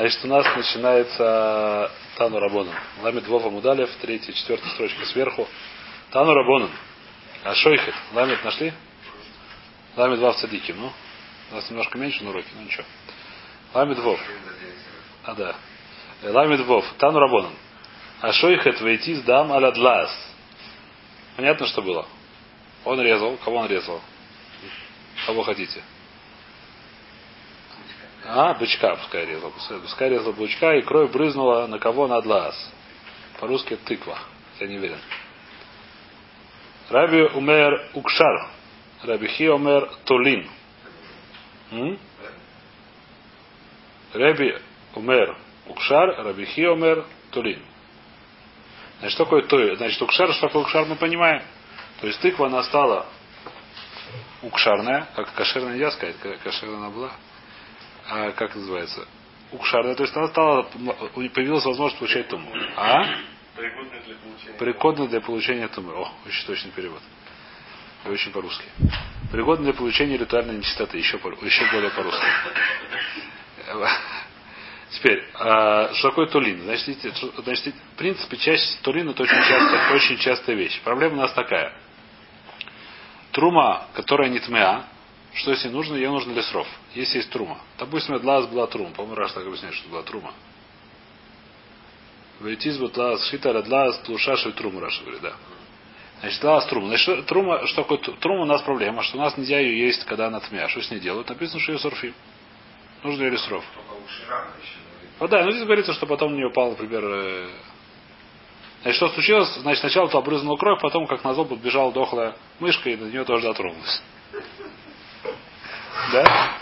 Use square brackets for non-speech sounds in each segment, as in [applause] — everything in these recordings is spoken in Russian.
Значит, у нас начинается Тану Рабоном. Ламит Вова Мудалев, третья, четвертая строчка сверху. Тану Рабоном. А Шойхет. Ламит нашли? Ламит Вав Цадики. Ну, у нас немножко меньше на уроке, но ничего. Ламит Вов. А, да. Ламит Вов. Тану Рабоном. А Шойхет с дам аля длас. Понятно, что было? Он резал. Кого он резал? Кого хотите? А, бычка пускай резал. Пускай резал бычка, и кровь брызнула на кого? На глаз. По-русски тыква. Я не уверен. Раби умер укшар. Раби хи умер тулин. Раби умер укшар, раби хи умер тулин. Значит, что такое то? Значит, укшар, что такое укшар, мы понимаем. То есть тыква, она стала укшарная, как кошерная нельзя сказать, кошерная она была а, как называется, укшарная, то есть она стала, появилась возможность получать туму. А? Пригодная для получения. Пригодна для получения тумы. О, очень точный перевод. И очень по-русски. Пригодна для получения ритуальной нечистоты. Еще, по, еще более по-русски. Теперь, а, что такое тулин? Значит, значит, в принципе, часть тулина это очень, часто, очень частая вещь. Проблема у нас такая. Трума, которая не тмеа, что если нужно? Ее нужно для сров. Если есть трума. Допустим, Длас была трума. По-моему, Раш так объясняет, что была трума. Вейтиз бутлас шита длас тлушаши труму, Раша говорит, да. Значит, длас трума. Значит, трума, что такое трума у нас проблема, что у нас нельзя ее есть, когда она тмя. Что с ней делают? Написано, что ее сорфим. Нужно ее сров. А, да, ну здесь говорится, что потом у нее упал, например, э... Значит, что случилось? Значит, сначала то обрызнула кровь, потом, как назло, подбежала дохлая мышка, и до нее тоже дотронулась. Да?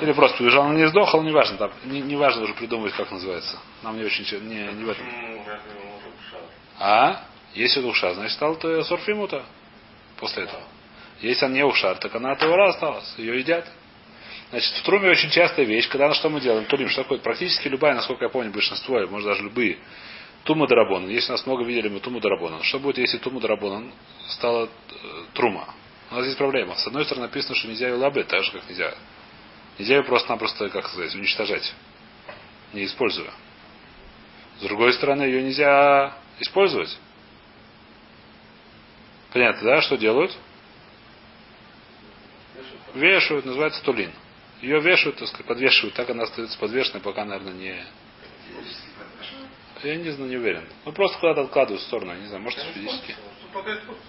Или просто побежал, но не сдохал, не важно, там, не, не важно уже придумывать, как называется. Нам не очень, не, не в этом. А? Если это ушар, значит стал то сорфимута после этого. Если он не ушар, так она от его осталась. Ее едят. Значит, в труме очень частая вещь, когда на что мы делаем? Турим, что такое? Практически любая, насколько я помню, большинство, или может даже любые, Тума Дарабона. Если нас много видели, мы Туму Дарабона. Что будет, если Тума Дарабона стала э, Трума? У нас здесь проблема. С одной стороны написано, что нельзя ее лабы, так же, как нельзя. Нельзя ее просто-напросто, как сказать, уничтожать. Не используя. С другой стороны, ее нельзя использовать. Понятно, да? Что делают? Вешают, называется тулин. Ее вешают, так сказать, подвешивают, так она остается подвешенной, пока, наверное, не... Я не знаю, не уверен. Ну просто куда-то откладывают в сторону, я не знаю, может физически.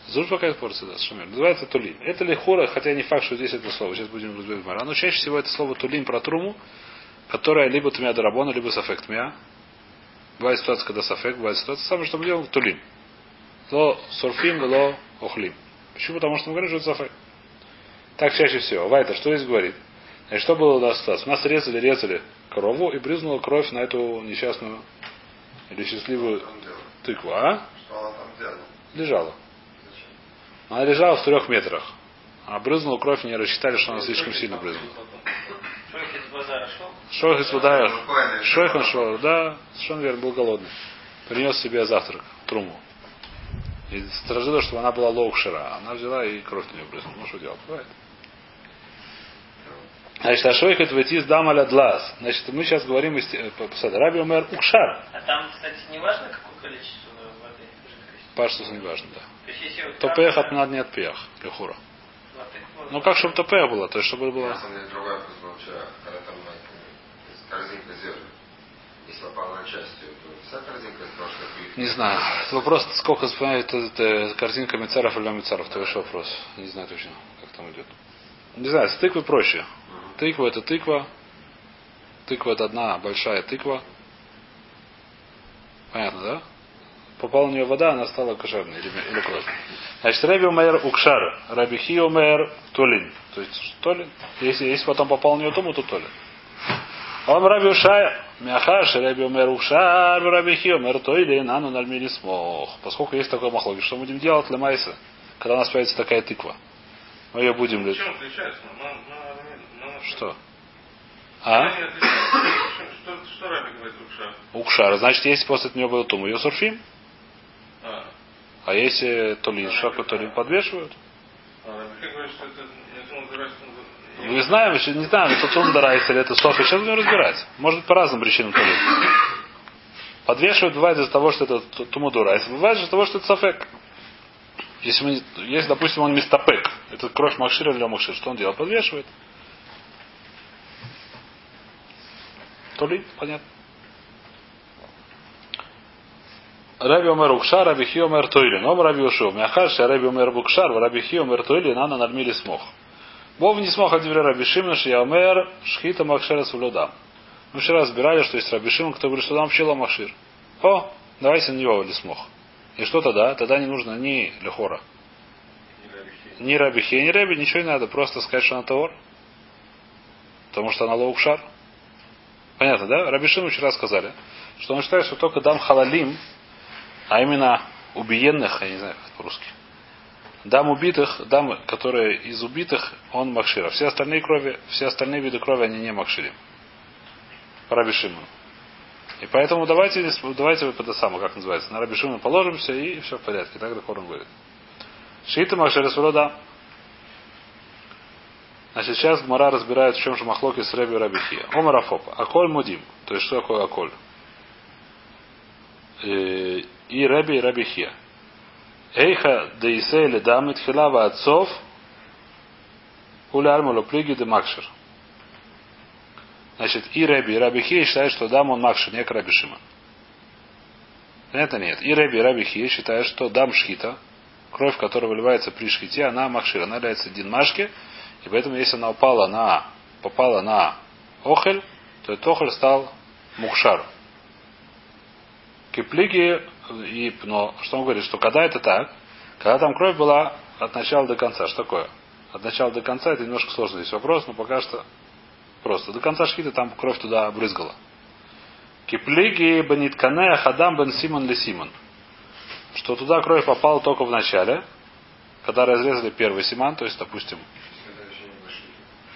Зур пока порция, да, шумер. Называется тулин. Это ли хура, хотя не факт, что здесь это слово. Сейчас будем разбирать мара. Но чаще всего это слово тулин про труму, которая либо тмя дарабона, либо сафек тмя. Бывает ситуация, когда сафек, бывает ситуация, самое, что мы делаем, тулин. Ло сурфим, ло охлим. Почему? Потому что мы говорим, что это сафек. Так чаще всего. Вайтер, что здесь говорит? Значит, что было у нас ситуация? У нас резали, резали корову и брызнула кровь на эту несчастную или счастливую тыкву. А? Что она там делала? Лежала. Она лежала в трех метрах. А брызнула кровь, не рассчитали, что она слишком сильно брызнула. Шойх из Базара Шойх он шел, да, совершенно верно, был голодный. Принес себе завтрак, труму. И сторожила, чтобы она была лоукшера. Она взяла и кровь на нее брызнула. Ну, что делать? Бывает. Значит, Ашойхет войти дам аля длас. Значит, мы сейчас говорим из посада. Раби умер укшар. А там, кстати, не важно, какое количество? Паштус не важно, да. То Топех от над не от пех. Лехура. воды, Ну как, чтобы топех было, то есть чтобы было. На самом деле другой вопрос вчера, когда там э, корзинка зерна. Если попала на части, то вся корзинка из того, что Не знаю. Это вопрос, сколько вспоминает это корзинка мицаров или мицаров, это еще вопрос. Не знаю точно, как там идет. Не знаю, с тыквой проще. Тыква это тыква. Тыква это одна большая тыква. Понятно, да? Попала в нее вода, она стала кошерной или, или кровь. Значит, Раби Умер Укшар, Раби Хи Умер Тулин. То есть Толин. Если, если потом попал в нее тому, то Толин. Он Раби Ушая, Мяхаш, Раби Умер Укшар, Раби Хи Умер Тойлин, Ану Нальмири Смох. Поскольку есть такой махлоги, что мы будем делать для Майса, когда у нас появится такая тыква? Мы ее будем... ли- Что? А? Что, что Раби говорит Рукша? Укшар. Значит, если после нее был тум, ее сурфим. А, А если толин, шаку толин подвешивают? а Раби говорит, что это не называется Мы знаем, еще не знаю, это тундарайс или это софа. Сейчас будем разбирать. Может быть, по разным причинам толит. Подвешивают бывает из-за того, что это тумудурайс. Бывает из-за того, что это софек. Если, мы, если, допустим, он мистопек, это кровь Макшира или Макшир, что он делает? Подвешивает. То ли, понятно. Раби Омер Укшар, Раби Хи Омер Тойлин. Ом Раби Ушов. Мяхаш, Раби Омер Букшар, Раби Хи Омер Тойлин, Анна Нальмили смог. Бог не смог от Раби Шимон, я Омер, Шхита Макшера Сулюдам. Мы вчера разбирали, что есть Раби Шимон, кто говорит, что там пчела Макшир. О, давайте на него смог. И что тогда? Тогда не нужно ни Лехора. Ни Раби Хи, ни Раби, ничего не надо. Просто сказать, что она Товар. Потому что она Лоукшар. Понятно, да? Раби Шимон вчера сказали, что он считает, что только дам халалим, а именно убиенных, я не знаю, как по-русски. Дам убитых, дам, которые из убитых, он макшира. Все остальные крови, все остальные виды крови, они не макширим. Раби Шимон. И поэтому давайте, давайте вот это самое, как называется, на Раби Шимон положимся и все в порядке. Так Хорон говорит. Шиита Макшира Сурода. Значит, сейчас Гмара разбирает, в чем же махлоки с Реби Рабихия. Омарафопа. Аколь мудим. То есть, что такое аколь? И Реби и Рабихия. Эйха де Исейли дамит хилава отцов уля армулу плиги де макшир. Значит, и Реби, и Раби Хия считают, что дам он макшир, не Раби Шима. Это нет. И Реби, и Раби Хия считают, что дам шхита, кровь, которая выливается при шхите, она макшир, она является динмашки, и поэтому, если она упала на, попала на охель, то этот охель стал мухшар. Киплиги и но что он говорит, что когда это так, когда там кровь была от начала до конца, что такое? От начала до конца это немножко сложный здесь вопрос, но пока что просто. До конца шхита там кровь туда брызгала. Киплиги баниткане хадам бен симон ли симон. Что туда кровь попала только в начале, когда разрезали первый симан, то есть, допустим,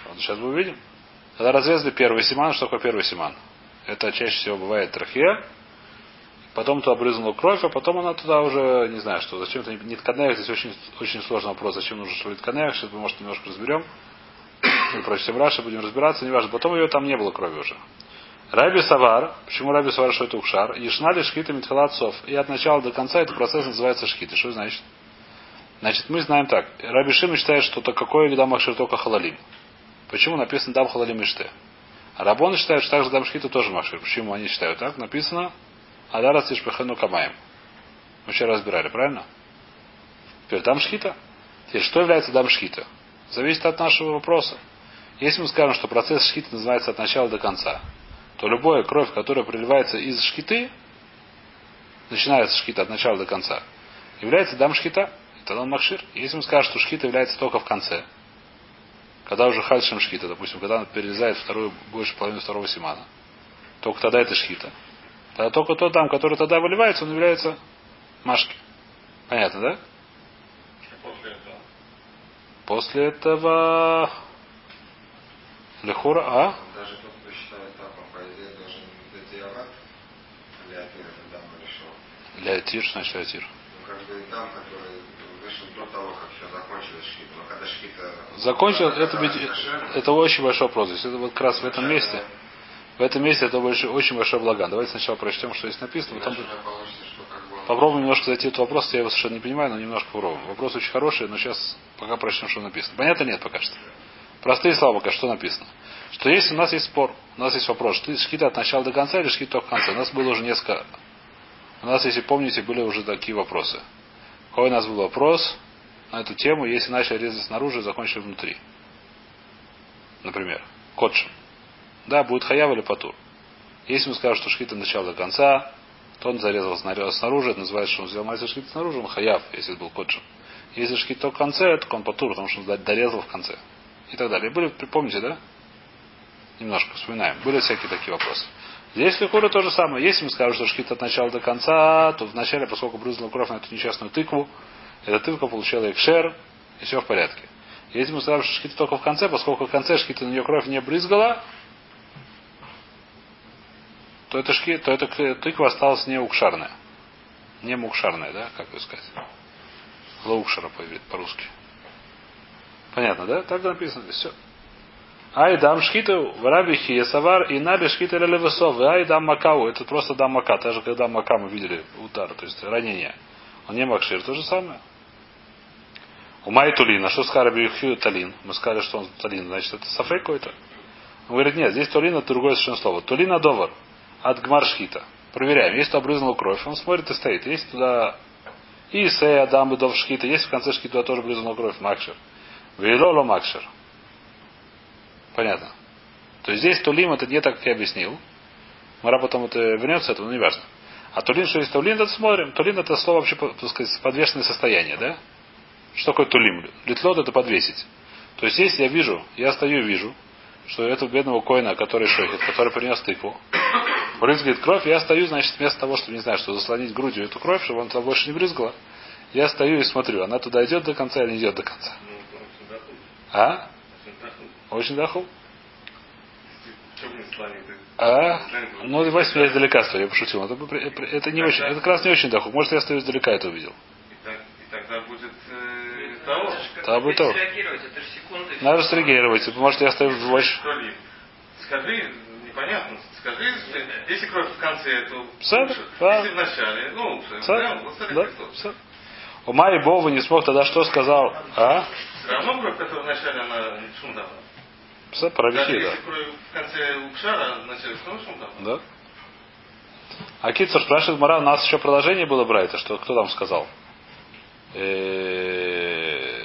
вот сейчас мы увидим. Когда разрезали первый симан, что такое первый симан? Это чаще всего бывает трахея, потом туда брызнула кровь, а потом она туда уже, не знаю, что, зачем это не тканеях, здесь очень, очень сложный вопрос, зачем нужно что ли тканеях, сейчас мы, может, немножко разберем. [coughs] Мы прочтем Раши, будем разбираться, не важно. Потом ее там не было крови уже. Раби Савар, почему Раби Савар, что это укшар? Ешнали шхита митхалатцов. И от начала до конца этот процесс называется шхита. Что значит? Значит, мы знаем так. Раби Шима считает, что то какое дам махшир только халалим. Почему написано дам халалим иште? А Рабоны считают, что также дам шхита тоже махшир. Почему они считают так? Написано Адара Тишпехану Камаем. Мы вчера разбирали, правильно? Теперь дам шхита. Теперь что является дам шхита? Зависит от нашего вопроса. Если мы скажем, что процесс шхита называется от начала до конца, то любая кровь, которая приливается из шхиты, начинается шхита от начала до конца, является дам шхита. Это он махшир. Если мы скажем, что шхита является только в конце, когда уже хальшем шхита, допустим, когда он перелезает вторую, больше половину второго симана, только тогда это шхита. Тогда только тот дам, который тогда выливается, он является машки. Понятно, да? После этого. После этого Лехура, а? Даже тот, кто считает этапом, по идее, должен детиават, или атир, это дам решил. Для Тир, что значит Тир? Ну, как бы дам, который вышел до того, как все закончилось шхита. Но когда шхита... Закончил, когда это, кошерно, это очень большой вопрос. Здесь это вот как раз в этом месте. В этом месте это больше, очень большой благан. Давайте сначала прочтем, что здесь написано. Потом попробуем немножко зайти в этот вопрос. Я его совершенно не понимаю, но немножко попробуем. Вопрос очень хороший, но сейчас пока прочтем, что написано. Понятно нет пока что. Простые слова пока что написано. Что если у нас есть спор, у нас есть вопрос, шкита от начала до конца или шкита только в конце. У нас было уже несколько... У нас, если помните, были уже такие вопросы. Какой у нас был вопрос на эту тему, если начали резать снаружи, закончили внутри. Например, котшем. Да, будет хаяв или патур. Если мы скажем, что шхита начала до конца, то он зарезал снаружи, это называется, что он сделал мастер шхита снаружи, он хаяв, если был котшем. Если шхит только в конце, то он патур, потому что он дорезал в конце. И так далее. Были, помните, да? Немножко вспоминаем. Были всякие такие вопросы. Здесь лихура то же самое. Если мы скажем, что шхит от начала до конца, то вначале, поскольку брызнула кровь на эту несчастную тыкву, эта тыква получила экшер, и все в порядке. Если мы скажем, что шхита только в конце, поскольку в конце шхита на нее кровь не брызгала, то эта, шки, то эта тыква осталась не укшарная. Не мукшарная, да, как бы сказать. Лаукшара по- по-русски. Понятно, да? Так написано все. Ай дам шхиту, в раби хиесавар, и наби шхита левесов, ай дам макау. Это просто дам мака. Даже когда мака мы видели удар, то есть ранение. Он не макшир, то же самое. У Май Тулина, что с Хараби Хью Талин? Мы сказали, что он Талин, значит, это Сафей какой-то. Он говорит, нет, здесь Тулин это другое совершенно слово. Тулина Довар от Гмаршхита. Проверяем. Если обрызнула кровь, он смотрит и стоит. Если туда и Сея Адам Дов Шхита, если в конце Шхита тоже брызнула кровь, Макшер. Вейлоло Макшер. Понятно. То есть здесь Тулим это не так, как я объяснил. Мара потом это вернется, это, но не важно. А Тулин, что есть Тулин, это смотрим. Тулин это слово вообще, так сказать, подвешенное состояние, да? Что такое Тулим? Литлот это подвесить. То есть если я вижу, я стою и вижу, что этого бедного коина, который шохит, который принес тыкву, брызгает кровь, я стою, значит, вместо того, чтобы, не знаю, что заслонить грудью эту кровь, чтобы он туда больше не брызгала, я стою и смотрю, она туда идет до конца или не идет до конца. А? Очень даху. А? Ну, давай меня издалека стою, я пошутил. Это, это не очень, это как раз не очень даху. Может, я стою издалека это увидел. И тогда будет э, Тогда будет того. Надо среагировать. Может, я стою больше. Скажи, непонятно. Скажи, если кровь в конце, то лучше. Если в начале, ну лучше. Да, да. У Майи Бова не смог тогда что сказал? А? Все равно кровь, которая в начале, она шум дала. Все, парабихи, да. в конце у Кшара, в начале все равно шум дала. Да. А Китсер спрашивает, Мара, у нас еще продолжение было Брайта, что кто там сказал? Э,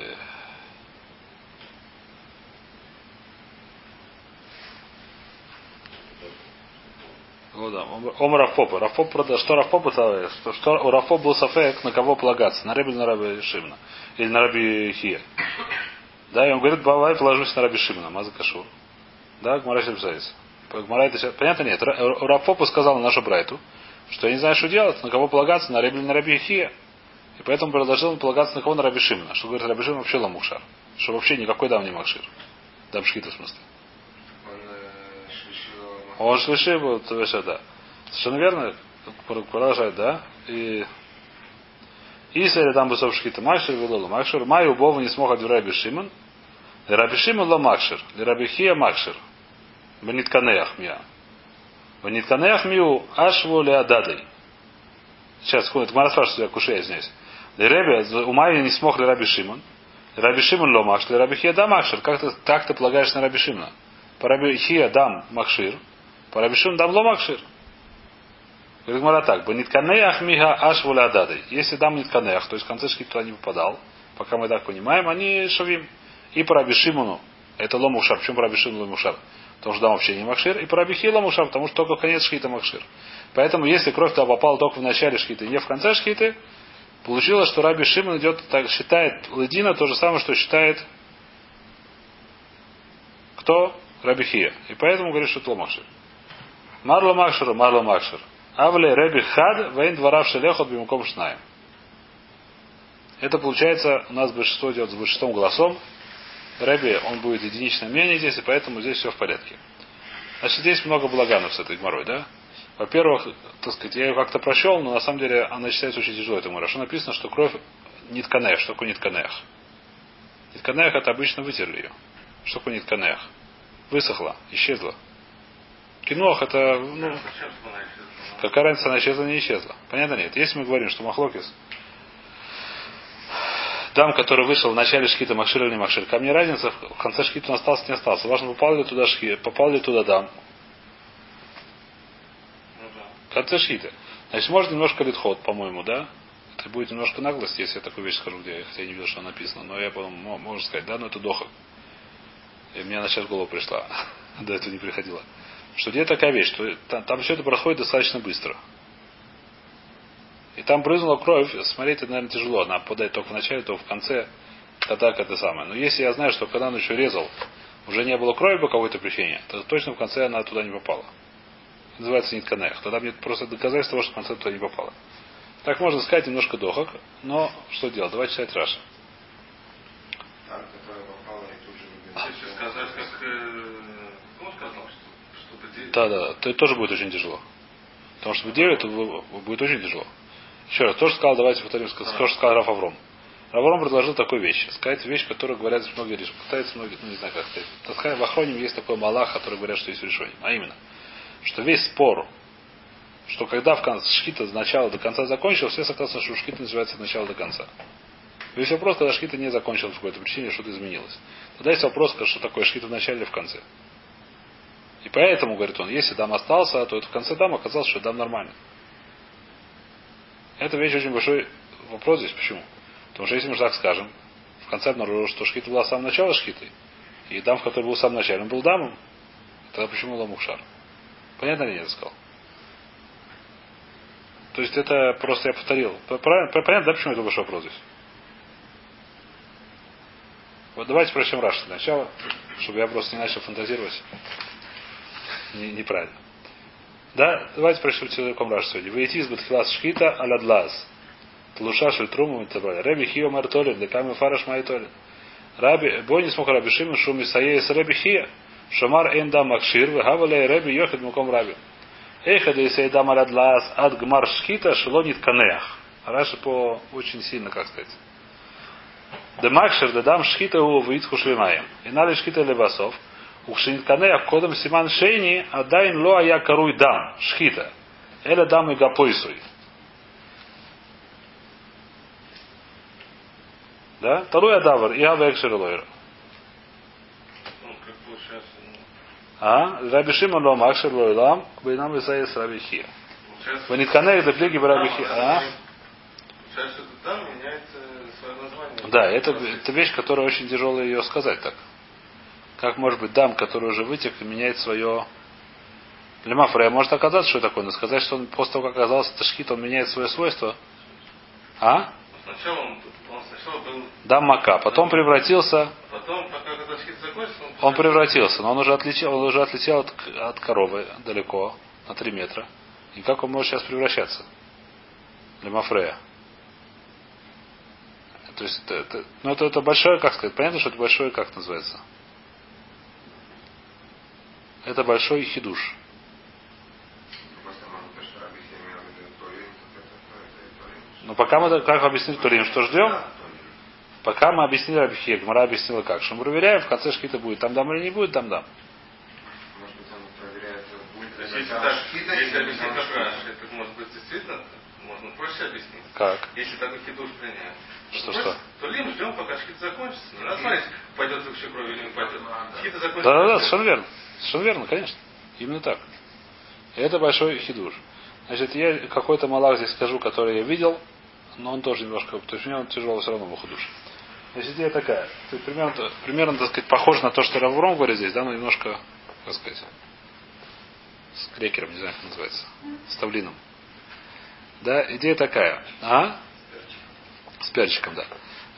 Ну да, Ом Рафопа. Рафоп, что Рафоп это, что, что у Рафоп был сафек, на кого полагаться, на Реби или на Раби Шимна, или на Раби Хия. Да, и он говорит, давай положусь на Раби Шимна, Маза Кашур. Да, Гмара писается. Гмара это Понятно нет. Ра- Рафопа сказал нашу Брайту, что я не знаю, что делать, на кого полагаться, на Реби или на Раби Хия. И поэтому предложил ему полагаться на кого на Раби Шимна. Что говорит Раби Шимна вообще ламушар. Что вообще никакой дам не макшир. Дамшхита в смысле. Он э, Он шлыши был, то есть да. Совершенно верно, продолжает, да. И если там бы шхита Макшир, Вилола Макшир, Маю Бова не смог от Раби Шимон, Раби Шимон ло Макшир, Раби Хия Макшир, Бенитканеях Мия. Бенитканеях Мию Ашву Леададой. Сейчас, секунду, Гмара спрашивает, я кушаю здесь. Лереби, у Майи не смог ли Раби Шимон, Раби Шимон ло Макшир, Раби Хия да Макшир. Как ты, как ты полагаешь на Раби Шимона? По Раби Хия дам Макшир, по Раби Шимон дам ло Макшир. Говорит Мара так, Бенитканеях мига аш адады. Если дам нитканеях, то есть в конце шкит туда не попадал, пока мы так понимаем, они шавим. И по Раби Шимону, это ломушар. Почему по Раби Шимону ломушар? Потому что дам вообще не макшир. И по Раби Хи ломушар, потому что только в конец шхита макшир. Поэтому если кровь туда попала только в начале шхиты, не в конце шхиты, получилось, что Раби Шимон идет, так считает Ладина то же самое, что считает кто? Раби Хия. И поэтому говорит, что это ломашир. Марло Макшир, Марло Макшир. Авле Реби Хад, Вейн дворав шелехот бимуком шнаем. Это получается, у нас большинство идет с большинством голосом. Рэби, он будет единичное мнение здесь, и поэтому здесь все в порядке. Значит, здесь много благанов с этой гморой, да? Во-первых, так сказать, я ее как-то прочел, но на самом деле она считается очень тяжелой, эта гмора. Что написано, что кровь нитканех. Что такое нитканех? Нитканех это обычно вытерли ее. Что такое нитканех? Высохла, исчезла. Кинох это, ну, какая разница, она исчезла, не исчезла. Понятно нет? Если мы говорим, что Махлокис, дам, который вышел в начале шкита Махшир или не Махшир, ко мне разница, в конце шкита он остался, не остался. Важно, попал ли туда шки, попал ли туда дам. В конце шкита. Значит, может немножко литход, по-моему, да? Это будет немножко наглость, если я такую вещь скажу, где я, хотя я не видел, что написано. Но я потом, можно сказать, да, но это дохок. И мне она сейчас в голову пришла. [laughs] До этого не приходила. Что где такая вещь, что там, там все это проходит достаточно быстро. И там брызнула кровь, смотреть это, наверное, тяжело. Она попадает только в начале, то в конце, тогда как это самое. Но если я знаю, что когда он еще резал, уже не было крови по какой-то причине, то точно в конце она туда не попала. Это называется нитканех. Тогда мне просто доказательство того, что в конце туда не попала. Так можно сказать немножко дохок, но что делать? Давайте читать Раша. Там, которая попала и тут же Если сказать, как э, он сказал, что что-то делать. Да, да, то это тоже будет очень тяжело. Потому что в деле это будет очень тяжело. Еще раз, то, что сказал, давайте повторим, то, что сказал Раф Авром. Равром предложил такую вещь. Сказать вещь, которую говорят многие решения. Пытаются многие, ну не знаю как сказать. В Ахроне есть такой Малах, который говорят, что есть решение. А именно, что весь спор, что когда в конце шхита с начала до конца закончил, все согласны, что шхита называется от начала до конца. Весь вопрос, когда шхита не закончилась по какой-то причине, что-то изменилось. Тогда есть вопрос, что такое шхита в начале или в конце. И поэтому, говорит он, если дам остался, то это в конце дам оказалось, что дам нормально. Это вещь очень большой вопрос здесь. Почему? Потому что если мы так скажем, в конце обнаружилось, что шхита была с самого начала шхитой, и дам, который был в самом он был дамом, тогда почему ламухшар? Понятно ли я сказал? То есть это просто я повторил. Понятно, да, почему это большой вопрос здесь? Вот давайте прочтем Раши сначала, чтобы я просто не начал фантазировать. Не, неправильно. Да, давайте прочтем целиком Раши сегодня. Выйти из Батхилас Шхита алядлаз. Тлуша шельтруму и т.д. Рэби Хио Мартолин, Деками Фараш Майтолин. Раби, бой не смог Раби Шимон, Шуми Саеес Рэби Хия. Шамар Энда Макшир, Вегавале Рэби Йохид Муком Раби. Эхад если дам алядлаз ад гмар шхита шелонит канеах. Раши по очень сильно, как сказать. Демакшер дедам шхита у витху шлемаем. И надо шхита левасов. Укшинит канеах кодом симан шейни адайн ло ая каруй дам. Шхита. Эля дам и гапойсуй. Да? Второй адавар. И ава экшер А? Раби Шимон лом акшер лойлам, бейнам исаис раби хия. Ванитканех деплеги раби хия. А? Да, это, это вещь, которая очень тяжелая ее сказать так. Как может быть дам, который уже вытек меняет свое... Лемафра, может оказаться, что такое, но сказать, что он после того, как оказался ташхит, он меняет свое свойство. А? Сначала он, он сначала был... Дам мака, потом превратился... Потом, пока шхит закончился, он... он превратился, но он уже отлетел, он уже отлетел от, от коровы далеко, на 3 метра. И как он может сейчас превращаться? Лемафрея. То есть это, это, ну это, это большое, как сказать, понятно, что это большое, как называется? Это большой хидуш. Но пока мы как объяснили Турим, что ждем? Пока мы объяснили Рабихе, Гмара объяснила как. Что мы проверяем, в конце шхита будет там дам или не будет, там дам. Может быть, он проверяет, будет ли Если так, если объяснить это может быть действительно, можно проще объяснить. Как? Если такой хидуш принять. Что, что? То лим ждем, пока шхит закончится. Не надо смотреть, пойдет вообще кровь или не пойдет. Шхита закончится. Да, да, да, совершенно верно. Совершенно верно, конечно. Именно так. И это большой хидуш. Значит, я какой-то малах здесь скажу, который я видел, но он тоже немножко, то есть у него тяжело все равно в душ. Значит, идея такая. Есть, примерно, примерно, так сказать, похоже на то, что Равром говорит здесь, да, но немножко, как сказать, с крекером, не знаю, как называется, с тавлином. Да, идея такая. А? С перчиком, да.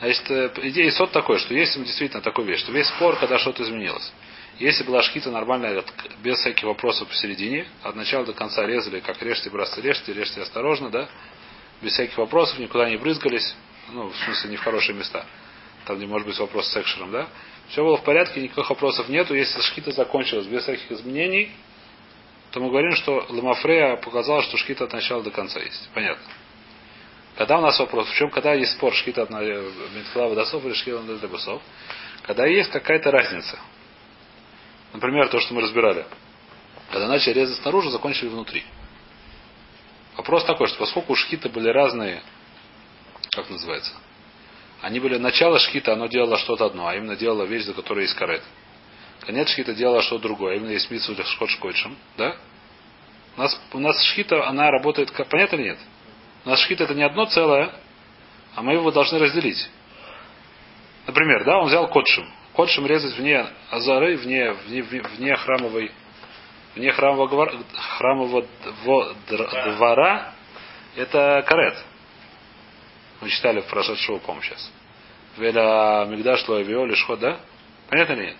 Значит, э, идея сот такой, что есть действительно такой вещь, что весь спор, когда что-то изменилось. Если была шкита нормальная, без всяких вопросов посередине, от начала до конца резали, как режьте, братцы, режьте, режьте осторожно, да, без всяких вопросов, никуда не брызгались, ну, в смысле, не в хорошие места. Там, где может быть вопрос с экшером, да. Все было в порядке, никаких вопросов нету. Если шкита закончилась без всяких изменений, то мы говорим, что Ламафрея показала, что шкита от начала до конца есть. Понятно. Когда у нас вопрос, в чем, когда есть спор, шкита от Митхлава Досов или шкита от Дебусов, когда есть какая-то разница. Например, то, что мы разбирали. Когда начали резать снаружи, закончили внутри. Вопрос такой, что поскольку шхиты были разные, как называется, они были начало шхита, оно делало что-то одно, а именно делало вещь, за которой есть карет. Конец шхита делала что-то другое, а именно есть митсу для шхот шкотшем, да? У нас, у нас шхита, она работает, как, понятно или нет? У нас шхита это не одно целое, а мы его должны разделить. Например, да, он взял котшем. Котшем резать вне азары, вне, вне, вне храмовой вне храмового, храмового двора, это карет. Мы читали в прошедшего, по сейчас. Веля Мигдаш Лоевио Шхот, да? Понятно ли нет?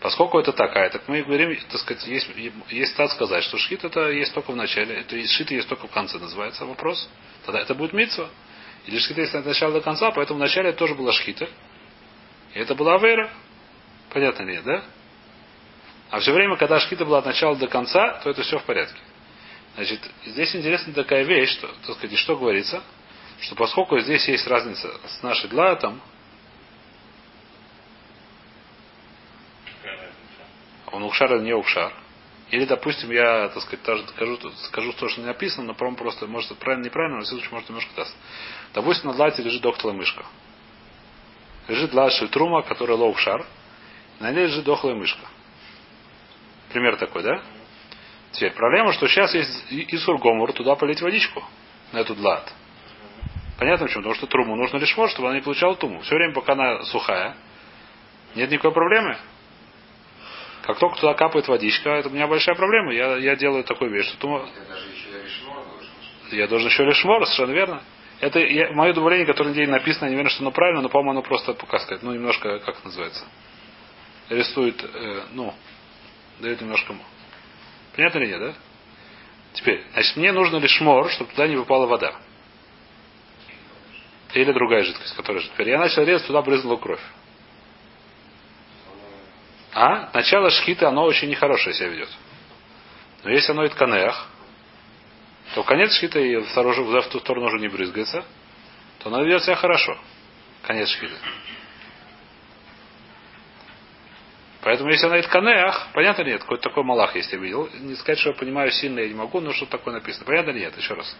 Поскольку это такая, так мы говорим, так сказать, есть, есть стат сказать, что шхит это есть только в начале, это есть шхит есть только в конце, называется вопрос. Тогда это будет митсва. Или шхита есть от начала до конца, поэтому в начале тоже была шхита. И это была авера. Понятно ли, да? А все время, когда шкита была от начала до конца, то это все в порядке. Значит, здесь интересна такая вещь, что, так сказать, что говорится, что поскольку здесь есть разница с нашей длатом, он укшар или не укшар. Или, допустим, я, так сказать, тоже скажу, скажу то, что не написано, но по просто, может, правильно, неправильно, но в случае может немножко даст. Допустим, на длате лежит дохтала мышка. Лежит длат трума, которая лоукшар. На ней лежит дохлая мышка. Пример такой, да? Теперь проблема, что сейчас есть Исур Гомор, туда полить водичку, на эту длат. Понятно почему? Потому что труму нужно лишь может, чтобы она не получала туму. Все время, пока она сухая, нет никакой проблемы. Как только туда капает водичка, это у меня большая проблема. Я, я делаю такую вещь, что тума... Я должен еще лишь мор, совершенно верно. Это я, мое удовлетворение, которое день написано, не верно, что оно правильно, но, по-моему, оно просто, как сказать, ну, немножко, как называется, рисует, э, ну, дает немножко... Понятно или нет, да? Теперь, значит, мне нужно лишь мор, чтобы туда не выпала вода. Или другая жидкость, которая же. Теперь я начал резать, туда брызнула кровь. А? Начало шхиты, оно очень нехорошее себя ведет. Но если оно и тканех, то конец шхита и в ту сторону уже не брызгается, то оно ведет себя хорошо. Конец шхиты. Поэтому если она Итканеах, понятно нет, какой-то такой малах, если я видел. Не сказать, что я понимаю сильно, я не могу, но что такое написано. Понятно нет, еще раз.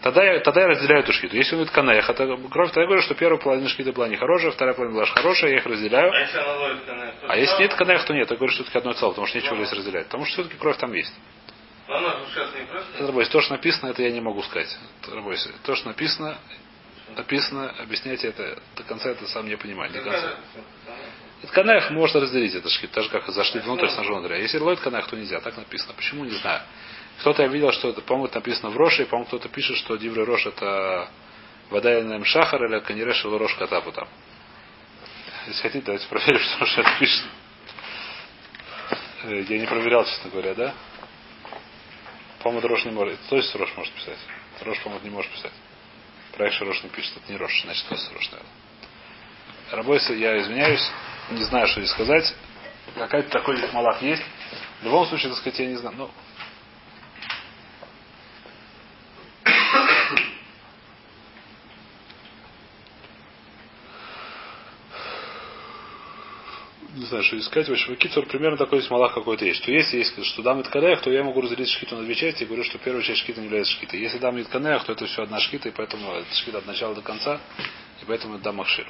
Тогда я, тогда я разделяю эту шхиту. Если он Итканеах, это кровь, тогда я говорю, что первая половина шхиты была нехорошая, вторая половина была хорошая, я их разделяю. А если она ловит канех, а если нет канех, то нет. Я говорю, что это одно целое, потому что нечего здесь разделять. Потому что все-таки кровь там есть. Рабойся, то, что написано, это я не могу сказать. Рабойся, то, что написано, написано, объяснять это до конца это сам не понимаю. До конца. Тканех можно разделить это шхит, так же как зашли внутрь снаружи внутрь. А если ловит тканех, то нельзя. Так написано. Почему, не знаю. Кто-то я видел, что это, по-моему, это написано в Роше, и, по-моему, кто-то пишет, что Дивры Рош это вода или Шахар или Каниреш или Рош Катапу там. Если хотите, давайте проверим, [laughs] что Рош это пишет. Э, я не проверял, честно говоря, да? По-моему, Рош не может. То есть Рош может писать. Рош, по-моему, не может писать. Проект Рош не пишет, это не Рош, значит, Рош, наверное. Рабойся, я извиняюсь не знаю, что здесь сказать. Какая-то такой малах есть. В любом случае, так сказать, я не знаю. Ну, [coughs] не знаю, что искать. В общем, Кицур примерно такой есть малах какой-то есть. Что если есть что дам Итканеях, то я могу разделить шкиту на две части и говорю, что первая часть шкита не является шкитой. Если дам Итканеях, то это все одна шкита, и поэтому это шкита от начала до конца, и поэтому дам Махшир.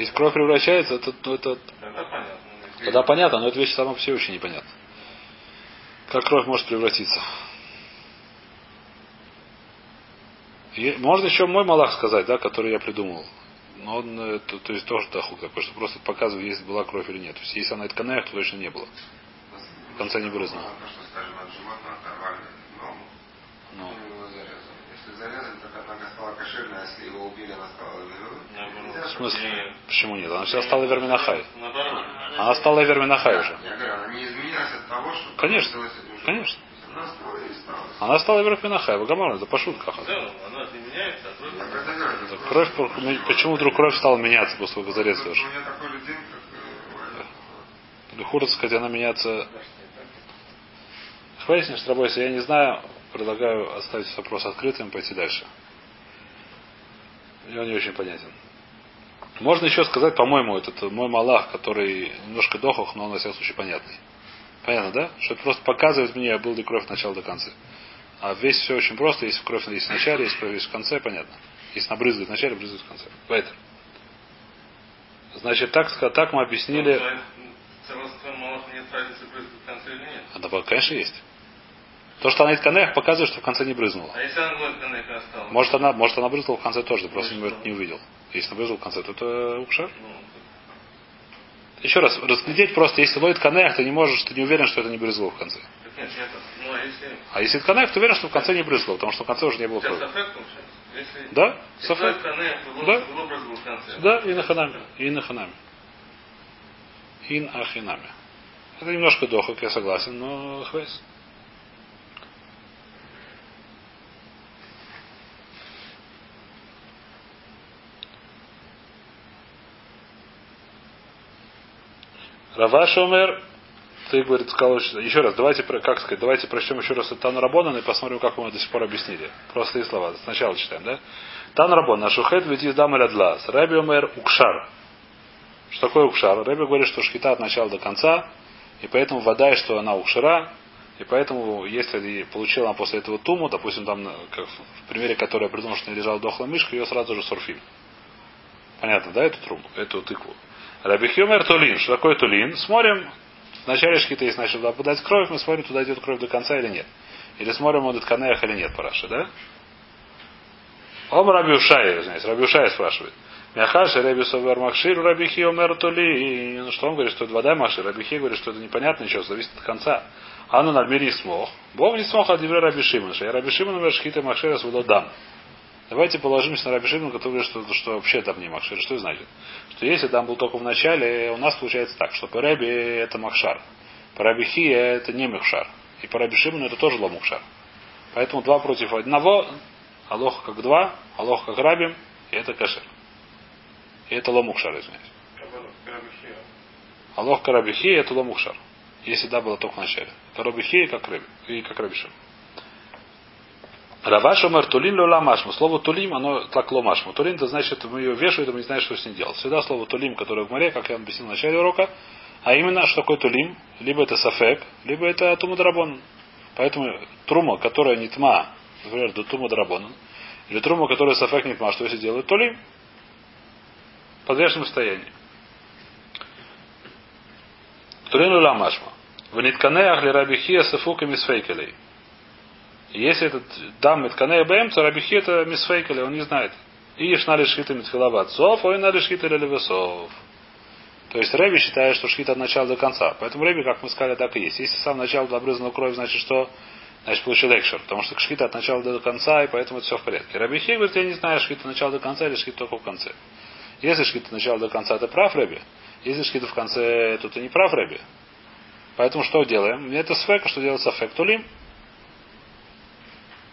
Если кровь превращается, то, то это... Тогда понятно. Но эта вещь сама по себе очень непонятна. Как кровь может превратиться? И можно еще мой малах сказать, да, который я придумал. Но он, э, то, то есть тоже дохук такой, что просто показывает, есть была кровь или нет. То есть если она это канаях, то точно не было. В конце не брызнула. Ну. Если зарезали, так одна стала кошерная, если его убили, она стала в смысле? Почему нет? Она сейчас стала Верминахай. Она стала Верминахай уже. Конечно. Конечно. Она стала Верминахай. Вагамар, это пошут как Кровь, почему вдруг кровь стала меняться после того, как зарезали уже? Лихура, сказать, она меняться... Хватит, работайте, я не знаю, предлагаю оставить вопрос открытым и пойти дальше. И он не очень понятен. Можно еще сказать, по-моему, этот мой малах, который немножко дохох, но он, во всяком случае, понятный. Понятно, да? Что это просто показывает мне, был ли кровь от начала до конца. А весь все очень просто. Если кровь есть в начале, если кровь есть в конце, понятно. Если набрызгает в начале, брызгает в конце. Поэтому. Значит, так, так мы объяснили... А, да, конечно, есть. То, что она из канех, показывает, что в конце не брызнула. А если она будет канех осталась? Может, она, может, она брызнула в конце тоже, ты просто не, не увидел. Если набрызгал в конце, то это укшар. Ну, Еще раз, разглядеть просто, если ловит канех, ты не можешь, ты не уверен, что это не брызгло в конце. Ну, а если... А это канех, ты уверен, что в конце не брызгло, потому что в конце уже не было крови. Да? Канех, да? Да, и на ханаме. И на ханаме. Ин ахинаме. Это немножко дохок, я согласен, но хвест. Раваш Омер, ты, говорит, сказал, еще раз, давайте, как сказать, давайте прочтем еще раз Тан Рабонан и посмотрим, как мы до сих пор объяснили. Простые слова. Сначала читаем, да? Тан Рабон, Ашухет ведь дам Ладлас. Раби Омер Укшар. Что такое Укшар? Раби говорит, что шкита от начала до конца, и поэтому вода, и что она Укшара, и поэтому, если получила она после этого туму, допустим, там, как в примере, который я придумал, что не лежала дохлая мышка, ее сразу же сурфим. Понятно, да, эту труму, эту тыкву. Раби Хюмер Тулин. Что такое Тулин? Смотрим. В начале шкита, если начал туда подать кровь, мы смотрим, туда идет кровь до конца или нет. Или смотрим, он Канеях или нет, параши, да? Ом Раби Ушай, извиняюсь, Раби Ушай спрашивает. Мяхаши Раби Совер Махшир Раби Хиомер Тули. Ну что он говорит, что это вода Махшир. Раби Хи говорит, что это непонятно ничего, зависит от конца. Ану над не смог. Бог не смог от Раби Шимон. Я Раби Шимон шхита Махшира с дам. Давайте положимся на Раби Шимон, который что, что вообще там не Махшир. Что это значит? Что если там был только в начале, у нас получается так, что по Раби это Махшар. По Раби Хи это не Махшар. И по Раби Шимону это тоже Ламухшар. Поэтому два против одного, Алоха как два, Алоха как Рабим, и это кашер. И это Ламухшар, извиняюсь. Алох Карабихи это Ламухшар. Если да, было только в начале. Карабихи как Раби, и как Рабишим. Раваш умер тулин лола машму. Слово тулим, оно так ломашму. Тулин, это значит, мы ее вешаем, мы не знаем, что с ней делать. Всегда слово тулим, которое в море, как я объяснил в начале урока, а именно, что такое тулим, либо это сафек, либо это тумудрабон. Поэтому трума, которая не тьма, например, до тума драбон, или трума, которая сафек не тьма, что если делают тулим? В подвешенном состоянии. Тулин лола. В нитканеях ли рабихия сафуками с фейкелей. Если этот дам Митканея БМ, то Рабихи это мисфейкали, он не знает. И шнали шхита а и нали шхита левесов. То есть Рэби считает, что шхита от начала до конца. Поэтому Рэби, как мы сказали, так и есть. Если с самого начала обрызана кровь, значит что? Значит, получил экшер. Потому что шхита от начала до конца, и поэтому это все в порядке. Раби Хи говорит, я не знаю, шхита от начала до конца или шхита только в конце. Если шхита от начала до конца, это прав Рэби. Если шхита в конце, то ты не прав Рэби. Поэтому что делаем? Мне это сфека, что делать с.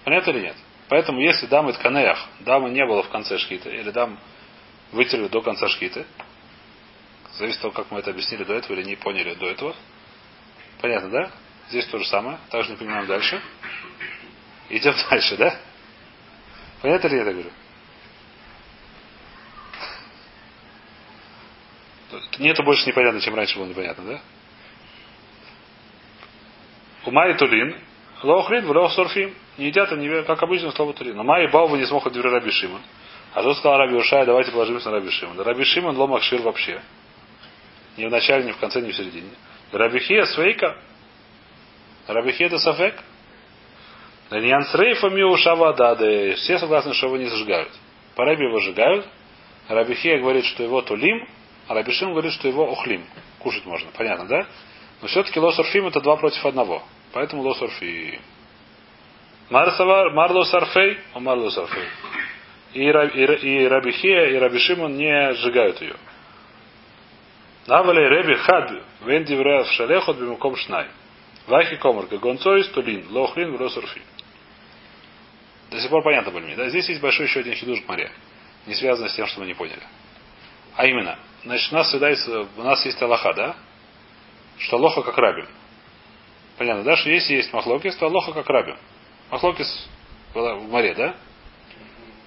Понятно или нет? Поэтому, если дамы тканеях, дамы не было в конце шкиты, или дам вытерли до конца шкиты, зависит от того, как мы это объяснили до этого или не поняли до этого. Понятно, да? Здесь то же самое. Также не понимаем дальше. Идем [laughs] дальше, да? Понятно ли я это говорю? Нету больше непонятно, чем раньше было непонятно, да? Умай тулин, лохрин, в сорфим. Не едят они, как обычно, слово три. Но Майи Баува не смог от Раби Шимон. А что сказал Раби Ушай, давайте положимся на Раби Шимон. Раби Шимон ломах шир вообще. Ни в начале, ни в конце, ни в середине. Раби Хия свейка. Раби Хия это сафек. Даньян с рейфами ушава дады. Все согласны, что его не зажигают. По Раби его сжигают. Раби Хия говорит, что его тулим, а Раби Шимон говорит, что его охлим. Кушать можно. Понятно, да? Но все-таки лосорфим это два против одного. Поэтому лосорфим. Марсавар, Марло Сарфей, а Марло Сарфей. И, и, и Рабихия, и Рабишимон не сжигают ее. Навале Реби Хад, Венди в Шалехот Бимуком Шнай. Вахи Комар, Гонцойс, Тулин, Лохлин, Влосурфи. До сих пор понятно были мне. Да? Здесь есть большой еще один хидуш к море. Не связано с тем, что мы не поняли. А именно, значит, у нас, всегда у нас есть Аллаха, да? Что Аллаха как рабим. Понятно, да? Что если есть махлокис, то Аллаха как рабим. Махлокис была в море, да?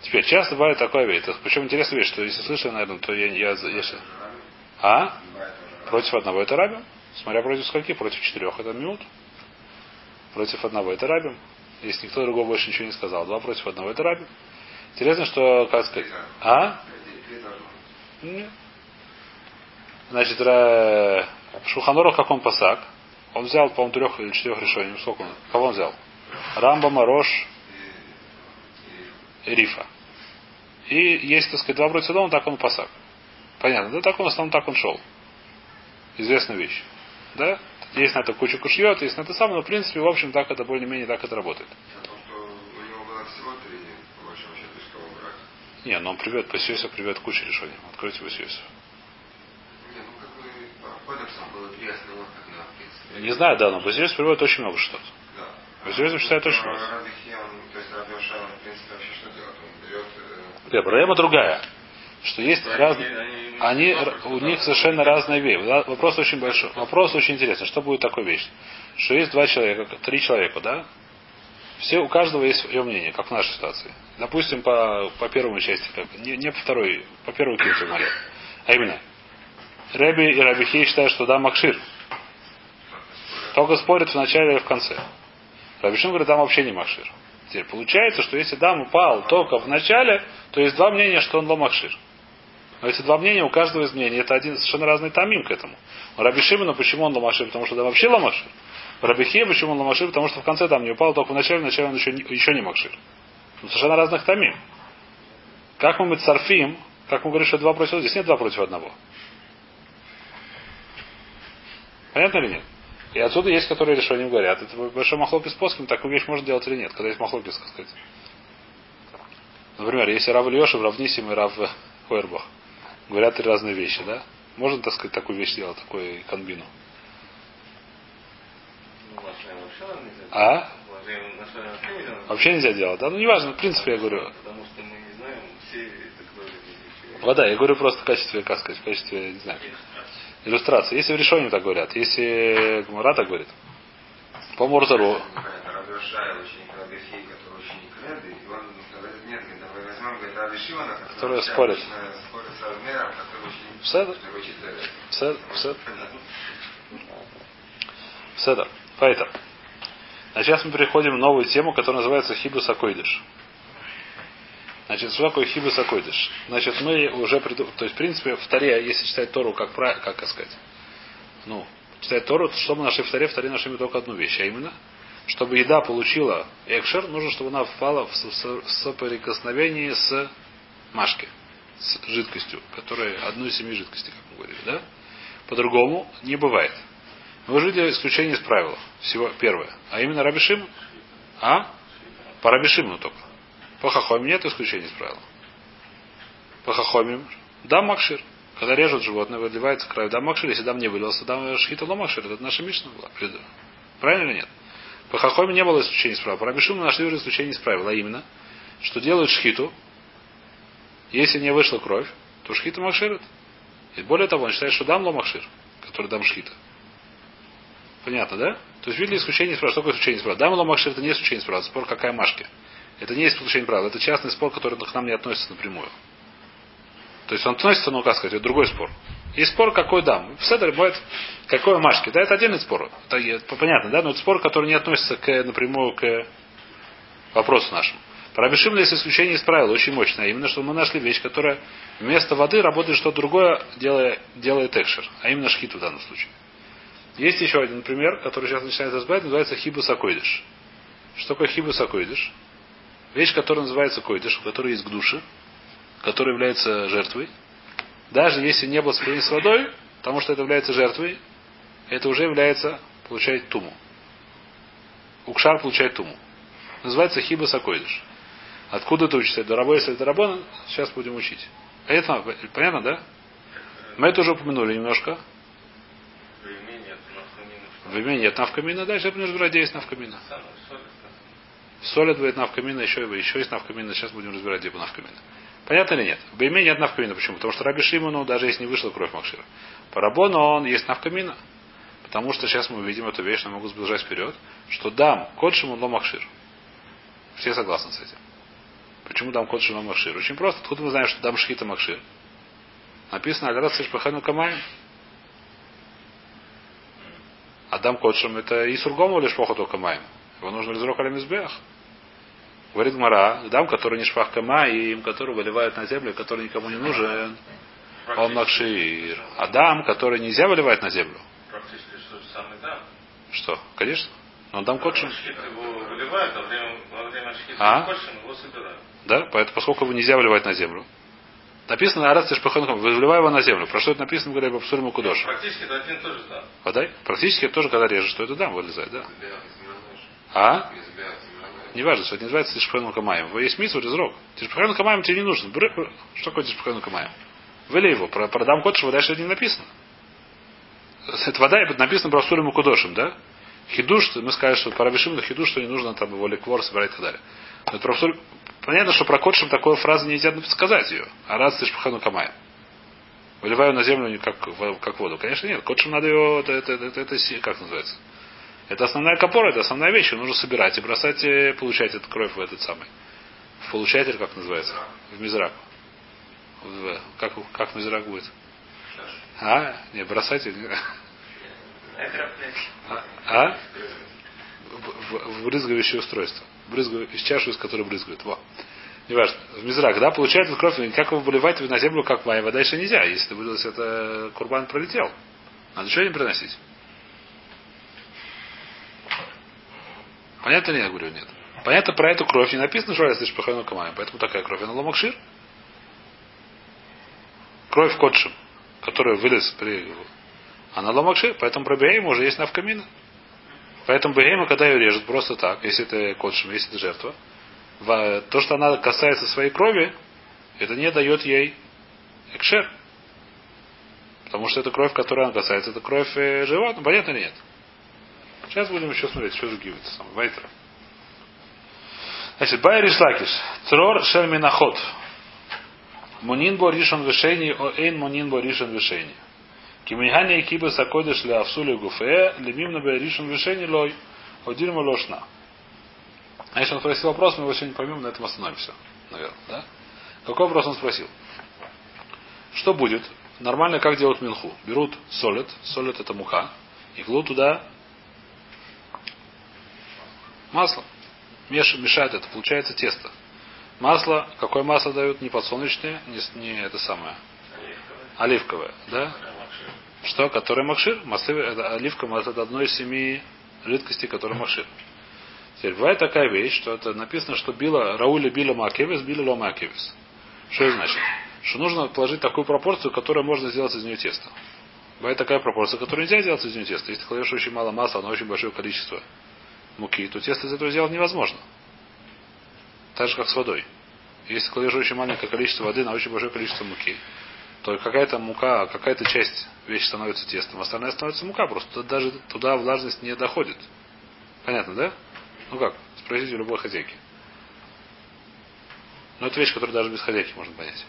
Теперь часто бывает такое вещь. Причем интересная вещь, что если слышали, наверное, то я, я, я, А? Против одного это рабим. Смотря против скольки? Против четырех это минут. Против одного это рабим. Если никто другого больше ничего не сказал. Два против одного это рабим. Интересно, что, как сказать, а? Нет. Значит, Шуханорах как он пасак. Он взял, по-моему, трех или четырех решений. Сколько он? Кого он взял? Рамба, Марош Рифа. И есть, так сказать, два против одного, так он пасак. Понятно, да? Так он в основном так он шел. Известная вещь. Да? Есть на это куча кушьет, есть на это самое, но в принципе, в общем, так это более-менее так это работает. Не, но он привет, по Сиосу привет кучу решений. Откройте по Сиосу. Не знаю, да, но Базилис приводит очень много что-то. Базилизм считает очень много. Нет, проблема другая. что есть разные... Они, у них совершенно разные вещи. Вопрос очень большой. Вопрос очень интересный. Что будет такой вещь? Что есть два человека, три человека, да? Все, у каждого есть свое мнение, как в нашей ситуации. Допустим, по, по первому части, как, не, не по второй, по первому кинцу. А именно, Рэби и Раби Хей считают, что да, Макшир. Только спорят в начале и в конце. Рабишин говорит, там вообще не Макшир. Теперь получается, что если дам упал только в начале, то есть два мнения, что он ломахшир. Но эти два мнения у каждого из мнений, это один совершенно разный тамим к этому. У Раби Шимона, почему он ломашир? Потому что да вообще ломашир. У Раби Хия, почему он ломашир? Потому что в конце там не упал, только в начале, в начале он еще, еще не макшир. Ну, совершенно разных тамим. Как мы царфим, как мы говорим, что два против одного, здесь нет два против одного. Понятно или нет? И отсюда есть, которые решением говорят. Это большой махлоп с плоским, такую вещь можно делать или нет, когда есть махлоп, так сказать. Например, если Рав Ильешев, Рав Нисим и Рав Хойербах говорят три разные вещи, да? Можно, так сказать, такую вещь делать, такую комбину? А? Вообще нельзя делать, да? Ну, неважно, в принципе, я говорю. Потому что мы не знаем все Вода, я говорю просто в качестве, как сказать, в качестве, не знаю, иллюстрации. Если в решении так говорят, если Гмара так говорит. По Морзару. Которые спорят. Седр? Седр? Седр? Поэтому. А сейчас мы переходим в новую тему, которая называется Хибус Акойдыш. Значит, что такое Хибус Акойдыш? Значит, мы уже, приду... то есть, в принципе, в Таре, если читать Тору, как, как сказать, ну, читать Тору, то что мы нашли в Таре? В Таре нашли только одну вещь, а именно, чтобы еда получила экшер, нужно, чтобы она впала в соприкосновение с машки, с жидкостью, которая одну из семи жидкостей, как мы говорили, да? По-другому не бывает. Мы увидели исключение из правила. Всего первое. А именно Рабишим. А? По Рабишиму только. По Хахомим нет исключения из правила. По Хахомим. Дам Макшир. Когда режут животное, выливается кровь. Дам Макшир. Если дам не вылился, дам Шхита Макшир. Это наша Мишна была. Правильно или нет? По Хахоме не было исключения из правила. По Рабишиму нашли уже исключение из правила. А именно, что делают шхиту, если не вышла кровь, то шхита макширит. И более того, он считает, что дам ломахшир, который дам шхита. Понятно, да? То есть видели исключение справа. Что такое исключение справа? Дам ломахшир это не исключение справа, спор какая машки. Это не исключение правил. Это частный спор, который к нам не относится напрямую. То есть он относится, ну как сказать, это другой спор. И спор, какой дам. В Седере бывает, какой машки. Да, это отдельный спор. Это понятно, да? Но это спор, который не относится к, напрямую к вопросу нашему. Про Рабишим есть исключение из правила, очень мощное. Именно, что мы нашли вещь, которая вместо воды работает что-то другое, делая, делает экшер. А именно шхиту в данном случае. Есть еще один пример, который сейчас начинает разбирать, называется хибус акойдыш. Что такое хибус акойдыш? Вещь, которая называется койдыш, у которой есть гдуши, которая является жертвой. Даже если не было сопряжения с водой, потому что это является жертвой, это уже является, получает туму. Укшар получает туму. Называется хибус акойдыш. Откуда это учится? Дарабой, если это Рабона, сейчас будем учить. Это понятно, да? Мы это уже упомянули немножко. В име нет навкамина, дальше будем разбирать, где есть навкамина. Соль будет навкамина, еще, еще есть навкамина, сейчас будем разбирать, где навкамина. Понятно или нет? В име нет навкамина. Почему? Потому что Раби Шимону, даже если не вышла кровь Махшира. По он есть навкамина. Потому что сейчас мы увидим эту вещь, но могу сближать вперед, что дам код Шимон Махшир. Все согласны с этим. Почему дам код Шимон Махшир? Очень просто. Откуда мы знаем, что дам Шхита Махшир? Написано Агарат Сашпахану Камаем. Адам Котшем это Исургому или Шпохоту Камаем? Его нужно лизрок алямизбех. Говорит Мара, дам, который не шпах кама, и им, который выливают на землю, который никому не нужен, он макшир. А дам, который нельзя выливать на землю. Практически что же самый дам. Что? Конечно. Но дам выливают, а во время шхита а? котшим его собирают. Да, поэтому, поскольку его нельзя выливать на землю, Написано Арас Тишпаханком, выливай его на землю. Про что это написано, говоря, об Псурим Кудош? Практически это один тоже да. Подай? Практически это тоже, когда режешь, что это дам вылезает, да. А? Не важно, что это называется Тишпахану Камаем. Есть мисс, изрок. Тишпахану Камаем тебе не нужен. Что такое Тишпахану Камаем? Выли его. Про, продам кот, что дальше не написано. Это вода написано про Псурим Кудошим, да? Хидуш, мы скажем, что по Рабишиму хидуш, что не нужно там его ликвор собирать и так далее. Но про Понятно, что про Котшим такой фразы нельзя сказать ее. А раз ты шпахану камая. Выливаю на землю как, как воду. Конечно, нет. Котшим надо ее, это, это, это, это, это как называется? Это основная копора, это основная вещь. Ее нужно собирать и бросать, и получать эту кровь в этот самый. В получатель, как называется? В мизрак. В, как, как мизрак будет? А? Не, бросать. А? а? В, в, в брызгающее устройство брызгаю, из чашу, из которой брызгают. Во. Неважно. В мизрак, да, получает кровь, как его выливать на землю, как вода еще нельзя. Если вылилось это, курбан пролетел. Надо еще не приносить. Понятно ли я говорю? Нет. Понятно, про эту кровь не написано, что если шпахану камаем. Поэтому такая кровь. Она ломакшир. Кровь котшим, которая вылез при... Она ломакшир, поэтому про Бейм уже есть навкамина. Поэтому Бегема, когда ее режут просто так, если это котшим, если это жертва, то, что она касается своей крови, это не дает ей экшер. Потому что это кровь, которая она касается, это кровь э, животного. Понятно или нет? Сейчас будем еще смотреть, что это самое. Вайтер. Значит, Байер Ишлакиш. Трор Шельминахот. Мунин бо ришон вишени, о эйн мунин бо ришон вишени. Кимихани и киба сакодиш для авсули гуфе, лемим на решен решение лой, одирма лошна. Если он спросил вопрос, мы его сегодня поймем, на этом остановимся. Наверное, да? Какой вопрос он спросил? Что будет? Нормально как делают минху? Берут солид, солид это и кладут туда масло. Меш, мешают это, получается тесто. Масло, какое масло дают? Не подсолнечное, не, не это самое. Оливковое. Оливковое, да? Что? Который макшир? Маслы, это, оливка это одно из семи жидкостей, которые макшир. Теперь бывает такая вещь, что это написано, что била Рауля била макевис, била ло макевис. Что это значит? Что нужно положить такую пропорцию, которую можно сделать из нее тесто. Бывает такая пропорция, которую нельзя сделать из нее тесто. Если ты кладешь очень мало масла, но очень большое количество муки, то тесто из этого сделать невозможно. Так же, как с водой. Если кладешь очень маленькое количество воды на очень большое количество муки, то какая-то мука, какая-то часть вещи становится тестом, остальная становится мука. Просто даже туда влажность не доходит. Понятно, да? Ну как? Спросите у любой хозяйки. Но это вещь, которую даже без хозяйки можно понять.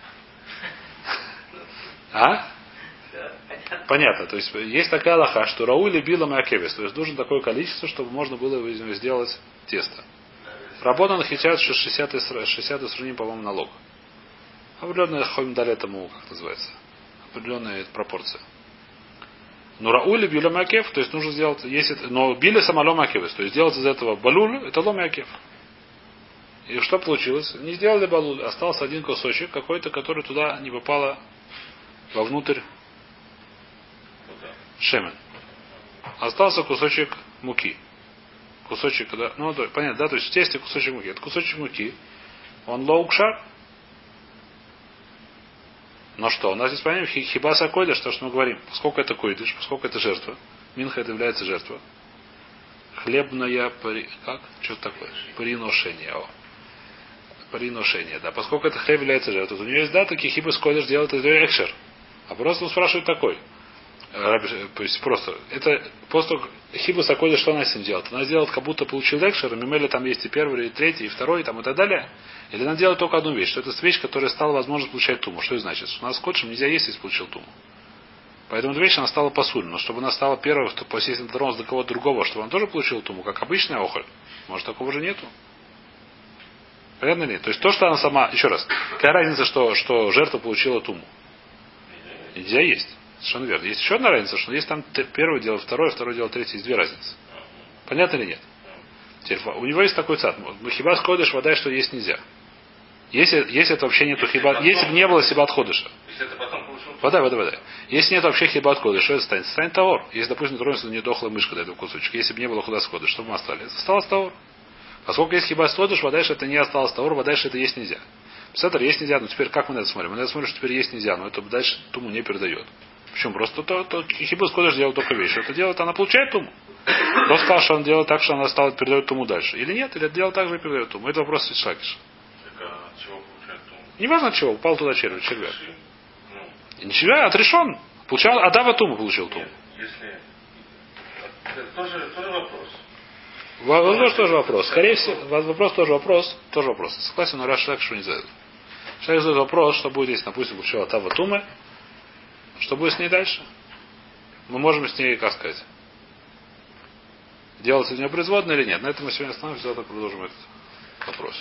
А? Понятно. То есть есть такая лоха, что Раули била Макевис. То есть нужно такое количество, чтобы можно было сделать тесто. Работа хитят, что 60 60 сравним, по-моему, налог. Определенная хомим дали этому, как называется, определенная пропорция. Но раули биля макев, то есть нужно сделать, если, но били самолом макевис, то есть сделать из этого балуль, это лом макев. И что получилось? Не сделали балуль, остался один кусочек какой-то, который туда не попало вовнутрь шемен. Остался кусочек муки. Кусочек, да, ну, понятно, да, то есть в тесте кусочек муки. Это кусочек муки. Он лоукшар, но что? У нас здесь понятно хибаса койдыш, то, что мы говорим. Поскольку это койдыш, поскольку это жертва. Минха это является жертва. Хлебная при... Как? Что такое? Приношение. О. Приношение, да. Поскольку это хлеб является жертвой, то у нее есть да, такие хибас койдыш делает из экшер. А просто он спрашивает такой. То есть просто, это просто хибус акода, что она с ним делает? Она сделает, как будто получил экшер, мимели там есть и первый, и третий, и второй, там, и так далее. Или она делает только одну вещь, что это вещь, которая стала возможность получать туму. Что это значит? У нас скотчем нельзя есть, если получил туму. Поэтому эта вещь она стала посуль. Но чтобы она стала первой, то если дотронулась до кого-то другого, чтобы он тоже получил туму, как обычная охоль, может такого же нету. Понятно ли? То есть то, что она сама, еще раз, какая разница, что, что жертва получила туму? Нельзя есть. Совершенно верно. Есть еще одна разница, что есть там первое дело, второе, второе дело, третье. Есть две разницы. Понятно или нет? Теперь, у него есть такой цад. Хиба сходишь, вода, что есть нельзя. Если, если это вообще нету хиба, если бы не было себя отходыша. Вода, вода, вода. Если нет вообще хиба отхода, что это станет? Станет товар. Если, допустим, тронется не дохлая мышка до этого кусочка. Если бы не было худа схода, что бы мы остались? Осталось товар. Поскольку есть хиба сходишь, вода, это не осталось товар, вода, это есть нельзя. Псетер есть нельзя, но теперь как мы на это смотрим? Мы на это смотрим, что теперь есть нельзя, но это дальше туму не передает. Почему? Просто то, то Хибус Кодыш делал только вещь. Это делает, она получает туму. Кто сказал, что он делает так, что она стала передает туму дальше? Или нет? Или делал так же и передает туму? Это вопрос Ишакиш. Не важно чего, упал туда червь, червяк. Ну. Не червяк, отрешен. Получал, Адава Туму получил Туму. Если... Это тоже, тоже вопрос. Вопрос тоже вопрос. Скорее всего, вопрос тоже вопрос. Тоже вопрос. Согласен, но так что не задает. Человек задает вопрос, что будет, если, допустим, купила Тава Тума, что будет с ней дальше? Мы можем с ней, как сказать, делать из нее производную или нет. На этом мы сегодня остановимся, завтра продолжим этот вопрос.